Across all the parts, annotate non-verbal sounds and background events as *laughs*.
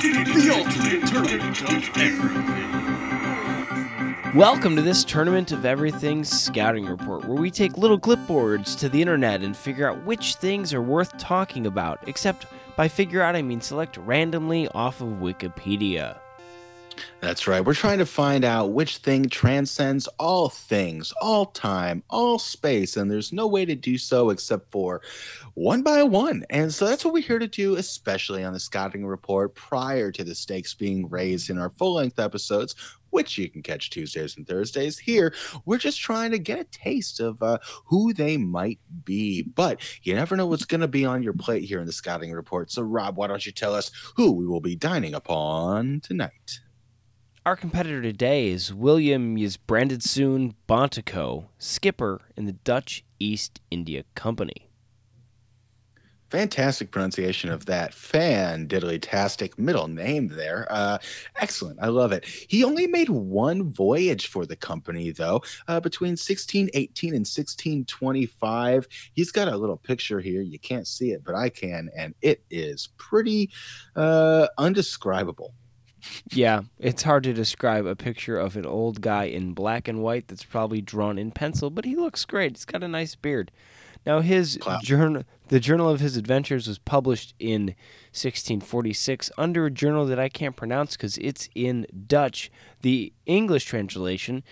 The ultimate tournament of everything. Welcome to this Tournament of Everything scouting report, where we take little clipboards to the internet and figure out which things are worth talking about. Except by figure out, I mean select randomly off of Wikipedia. That's right. We're trying to find out which thing transcends all things, all time, all space, and there's no way to do so except for one by one. And so that's what we're here to do, especially on the scouting report prior to the stakes being raised in our full length episodes, which you can catch Tuesdays and Thursdays. Here, we're just trying to get a taste of uh, who they might be. But you never know what's going to be on your plate here in the scouting report. So, Rob, why don't you tell us who we will be dining upon tonight? Our competitor today is William Ysbrandtsoen Bontekoe, skipper in the Dutch East India Company. Fantastic pronunciation of that fan diddly-tastic middle name there. Uh, excellent. I love it. He only made one voyage for the company, though, uh, between 1618 and 1625. He's got a little picture here. You can't see it, but I can, and it is pretty uh, undescribable. Yeah, it's hard to describe a picture of an old guy in black and white that's probably drawn in pencil, but he looks great. He's got a nice beard. Now his journal, the journal of his adventures, was published in 1646 under a journal that I can't pronounce because it's in Dutch. The English translation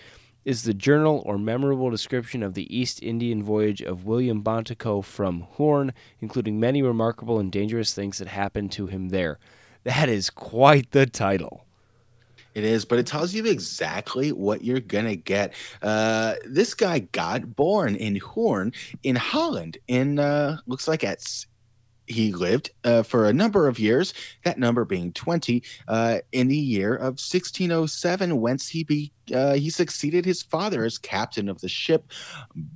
is the journal or memorable description of the East Indian voyage of William Bontekoe from Hoorn, including many remarkable and dangerous things that happened to him there. That is quite the title. It is, but it tells you exactly what you're gonna get. Uh, this guy got born in Hoorn, in Holland. In uh, looks like at he lived uh, for a number of years. That number being twenty. Uh, in the year of 1607, whence he be uh, he succeeded his father as captain of the ship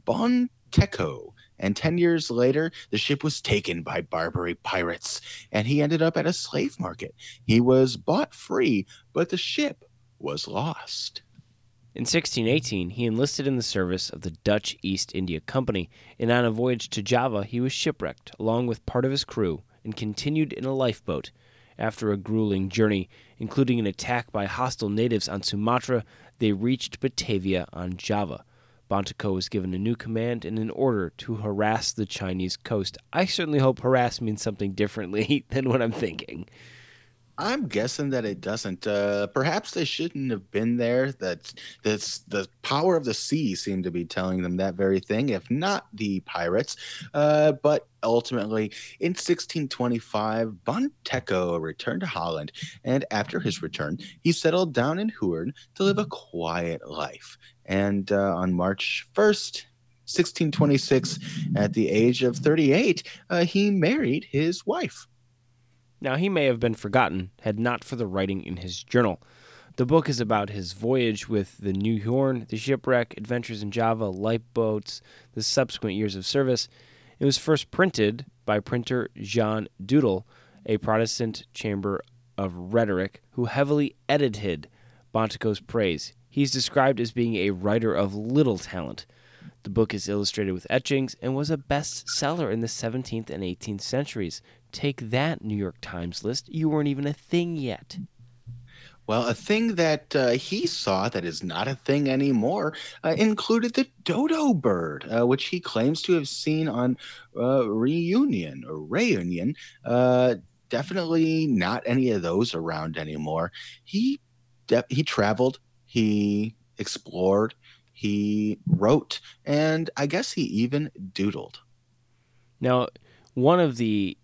Bontekoe and 10 years later, the ship was taken by Barbary pirates, and he ended up at a slave market. He was bought free, but the ship was lost. In 1618, he enlisted in the service of the Dutch East India Company, and on a voyage to Java, he was shipwrecked along with part of his crew and continued in a lifeboat. After a grueling journey, including an attack by hostile natives on Sumatra, they reached Batavia on Java. Bontekoe was given a new command and an order to harass the Chinese coast. I certainly hope harass means something differently *laughs* than what I'm thinking. I'm guessing that it doesn't. Uh, perhaps they shouldn't have been there. That the power of the sea seemed to be telling them that very thing, if not the pirates. Uh, but ultimately, in 1625, Bontekoe returned to Holland, and after his return, he settled down in Hoorn to live a quiet life. And uh, on March 1st, 1626, at the age of 38, uh, he married his wife. Now, he may have been forgotten had not for the writing in his journal. The book is about his voyage with the New Hoorn, the shipwreck, adventures in Java, lifeboats, the subsequent years of service. It was first printed by printer Jean Deutel, a Protestant chamber of rhetoric, who heavily edited Bontekoe's praise. He's described as being a writer of little talent. The book is illustrated with etchings and was a bestseller in the 17th and 18th centuries. Take that, New York Times list. You weren't even a thing yet. Well, a thing that uh, he saw that is not a thing anymore uh, included the dodo bird, uh, which he claims to have seen on uh, Reunion or Reunion. Uh, definitely not any of those around anymore. He de- he traveled, he explored, he wrote, and I guess he even doodled. Now, one of the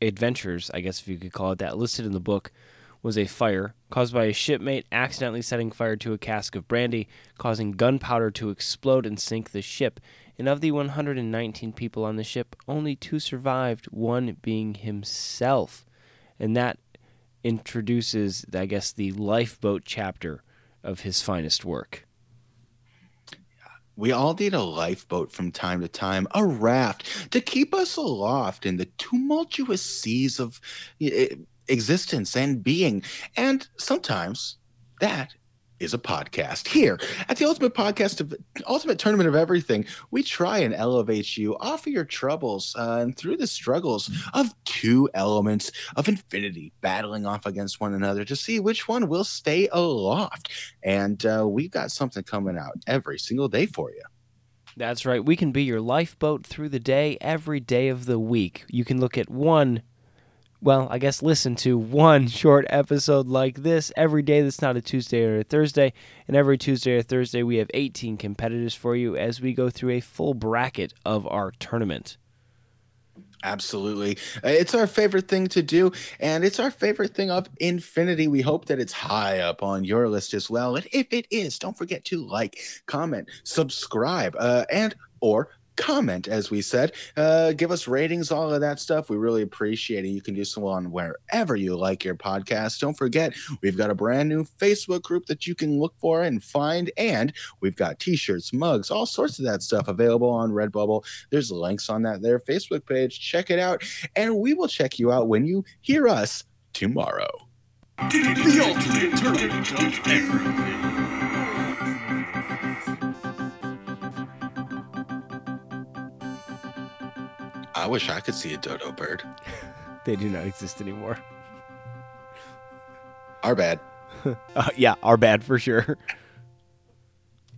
adventures, I guess if you could call it that, listed in the book was a fire caused by a shipmate accidentally setting fire to a cask of brandy, causing gunpowder to explode and sink the ship. And of the 119 people on the ship, only two survived, one being himself. And that introduces, I guess, the lifeboat chapter of his finest work. We all need a lifeboat from time to time, a raft to keep us aloft in the tumultuous seas of eh, existence and being. And sometimes that is a podcast. Here at the Ultimate Podcast of Ultimate Tournament of Everything, we try and elevate you off of your troubles uh, and through the struggles of two elements of infinity battling off against one another to see which one will stay aloft. And uh, we've got something coming out every single day for you. That's right. We can be your lifeboat through the day, every day of the week. You can look at one, well, I guess listen to one *laughs* short episode like this every day that's not a Tuesday or a Thursday. And every Tuesday or Thursday, we have 18 competitors for you as we go through a full bracket of our tournament. Absolutely. Uh, It's our favorite thing to do, and it's our favorite thing of infinity. We hope that it's high up on your list as well. And if it is, don't forget to like, comment, subscribe, uh, and or comment, as we said. Uh, give us ratings, all of that stuff. We really appreciate it. You can do so on wherever you like your podcast. Don't forget, we've got a brand new Facebook group that you can look for and find, and we've got t-shirts, mugs, all sorts of that stuff available on Redbubble. There's links on that there Facebook page. Check it out, and we will check you out when you hear us tomorrow. The ultimate everything. I wish I could see a dodo bird. *laughs* They do not exist anymore. Our bad. *laughs* Uh, yeah, our bad for sure. *laughs*